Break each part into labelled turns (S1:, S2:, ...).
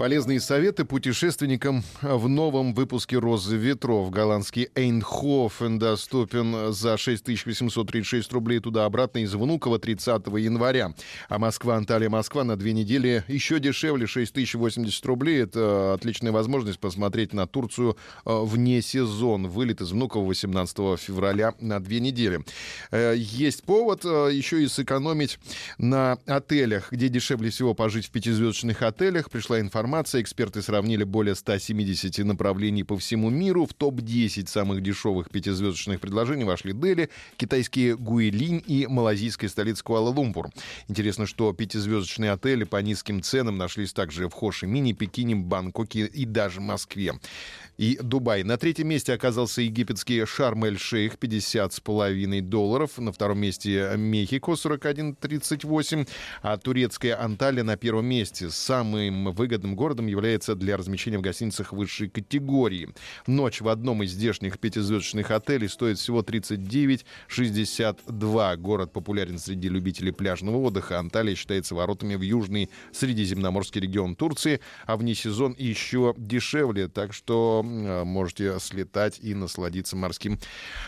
S1: Полезные советы путешественникам в новом выпуске «Розы ветров». Голландский Эйнхофен доступен за 6836 рублей туда-обратно из Внуково 30 января. А Москва, Анталия, Москва на две недели еще дешевле 6080 рублей. Это отличная возможность посмотреть на Турцию э, вне сезон. Вылет из Внуково 18 февраля на две недели. Э, есть повод э, еще и сэкономить на отелях, где дешевле всего пожить в пятизвездочных отелях. Пришла информация информация. Эксперты сравнили более 170 направлений по всему миру. В топ-10 самых дешевых пятизвездочных предложений вошли Дели, китайские Гуэлинь и малазийская столица Куала-Лумпур. Интересно, что пятизвездочные отели по низким ценам нашлись также в Хоши-Мини, Пекине, Бангкоке и даже Москве и Дубай. На третьем месте оказался египетский Шарм-эль-Шейх, 50,5 долларов. На втором месте Мехико, 41,38. А турецкая Анталия на первом месте. Самым выгодным городом является для размещения в гостиницах высшей категории. Ночь в одном из здешних пятизвездочных отелей стоит всего 39,62. Город популярен среди любителей пляжного отдыха. Анталия считается воротами в южный средиземноморский регион Турции, а вне сезон еще дешевле. Так что Э, можете слетать и насладиться морским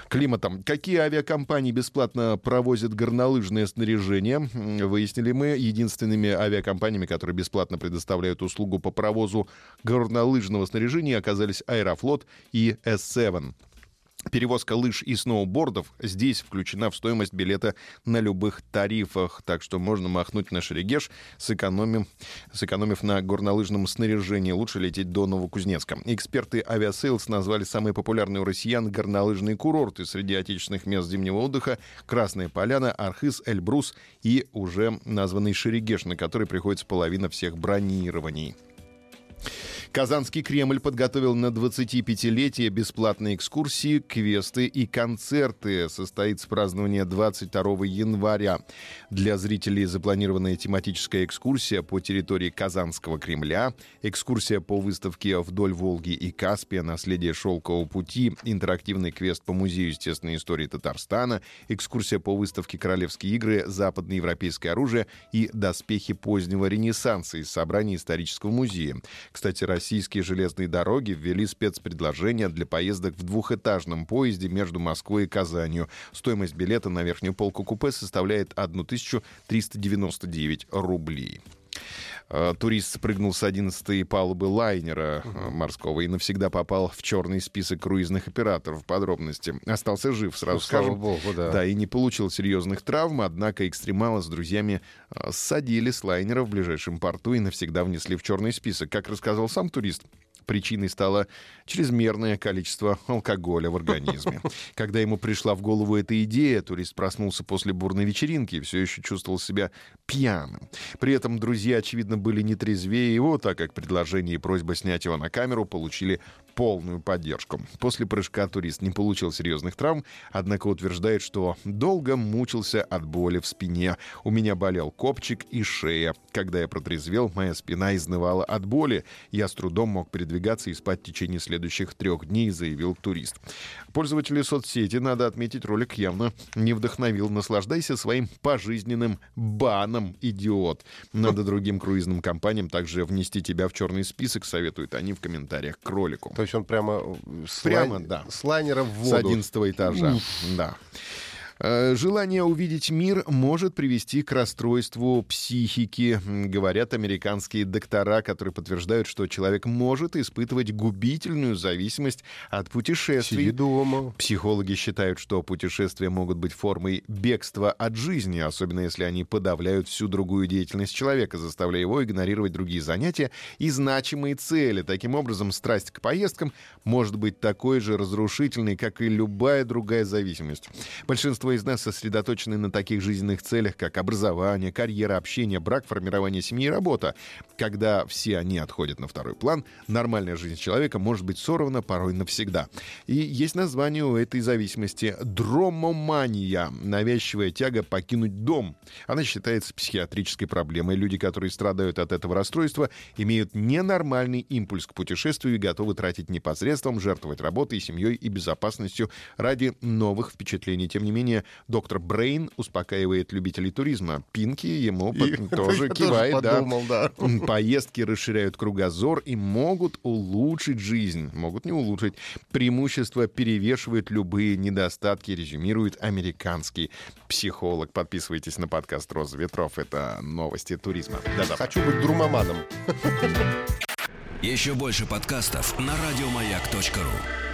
S1: климатом. Какие авиакомпании бесплатно провозят горнолыжное снаряжение? Выяснили мы. Единственными авиакомпаниями, которые бесплатно предоставляют услугу по провозу горнолыжного снаряжения, оказались Аэрофлот и S7. Перевозка лыж и сноубордов здесь включена в стоимость билета на любых тарифах, так что можно махнуть на Шерегеш, сэкономив, сэкономив на горнолыжном снаряжении. Лучше лететь до Новокузнецка. Эксперты Aviasales назвали самые популярные у россиян горнолыжные курорты среди отечественных мест зимнего отдыха Красная Поляна, Архыз, Эльбрус и уже названный Шерегеш, на который приходится половина всех бронирований. Казанский Кремль подготовил на 25-летие бесплатные экскурсии, квесты и концерты. Состоится празднование 22 января. Для зрителей запланированная тематическая экскурсия по территории Казанского Кремля, экскурсия по выставке «Вдоль Волги и Каспия. Наследие шелкового пути», интерактивный квест по Музею естественной истории Татарстана, экскурсия по выставке «Королевские игры», западноевропейское оружие и доспехи позднего Ренессанса из собрания исторического музея. Кстати, российские железные дороги ввели спецпредложение для поездок в двухэтажном поезде между Москвой и Казанью. Стоимость билета на верхнюю полку купе составляет 1399 рублей. Э, турист спрыгнул с 11 палубы лайнера uh морского и навсегда попал в черный список круизных операторов. Подробности. Остался жив, сразу ну, скажем.
S2: Богу, да.
S1: Да, и не получил серьезных травм, однако экстремалы с друзьями э, садили с лайнера в ближайшем порту и навсегда внесли в черный список. Как рассказал сам турист, Причиной стало чрезмерное количество алкоголя в организме. Когда ему пришла в голову эта идея, турист проснулся после бурной вечеринки и все еще чувствовал себя пьяным. При этом друзья, очевидно, были не трезвее его, так как предложение и просьба снять его на камеру получили полную поддержку. После прыжка турист не получил серьезных травм, однако утверждает, что долго мучился от боли в спине. У меня болел копчик и шея. Когда я протрезвел, моя спина изнывала от боли. Я с трудом мог передвигаться и спать в течение следующих трех дней, заявил турист. Пользователи соцсети, надо отметить, ролик явно не вдохновил. Наслаждайся своим пожизненным баном, идиот. Надо другим круизным компаниям также внести тебя в черный список, советуют они в комментариях к ролику.
S2: То есть он прямо,
S1: с прямо лай... да.
S2: с лайнера в воду.
S1: С 11 этажа. Уф. Да. Э, желание увидеть мир может привести к расстройству психики, говорят американские доктора, которые подтверждают, что человек может испытывать губительную зависимость от путешествий.
S2: Сиди дома.
S1: Психологи считают, что путешествия могут быть формой бегства от жизни, особенно если они подавляют всю другую деятельность человека, заставляя его игнорировать другие занятия и значимые цели. Таким образом, страсть к поездкам может быть такой же разрушительной, как и любая другая зависимость. Большинство большинство из нас сосредоточены на таких жизненных целях, как образование, карьера, общение, брак, формирование семьи и работа. Когда все они отходят на второй план, нормальная жизнь человека может быть сорвана порой навсегда. И есть название у этой зависимости — дромомания, навязчивая тяга покинуть дом. Она считается психиатрической проблемой. Люди, которые страдают от этого расстройства, имеют ненормальный импульс к путешествию и готовы тратить непосредством, жертвовать работой, семьей и безопасностью ради новых впечатлений. Тем не менее, доктор Брейн успокаивает любителей туризма. Пинки ему
S2: И-
S1: тоже
S2: я
S1: кивает,
S2: тоже
S1: да.
S2: подумал, да.
S1: Поездки расширяют кругозор и могут улучшить жизнь. Могут не улучшить. Преимущества перевешивают любые недостатки, резюмирует американский психолог. Подписывайтесь на подкаст «Роза ветров». Это новости туризма. Завтра.
S2: Хочу быть друмоманом.
S3: Еще больше подкастов на радиомаяк.ру.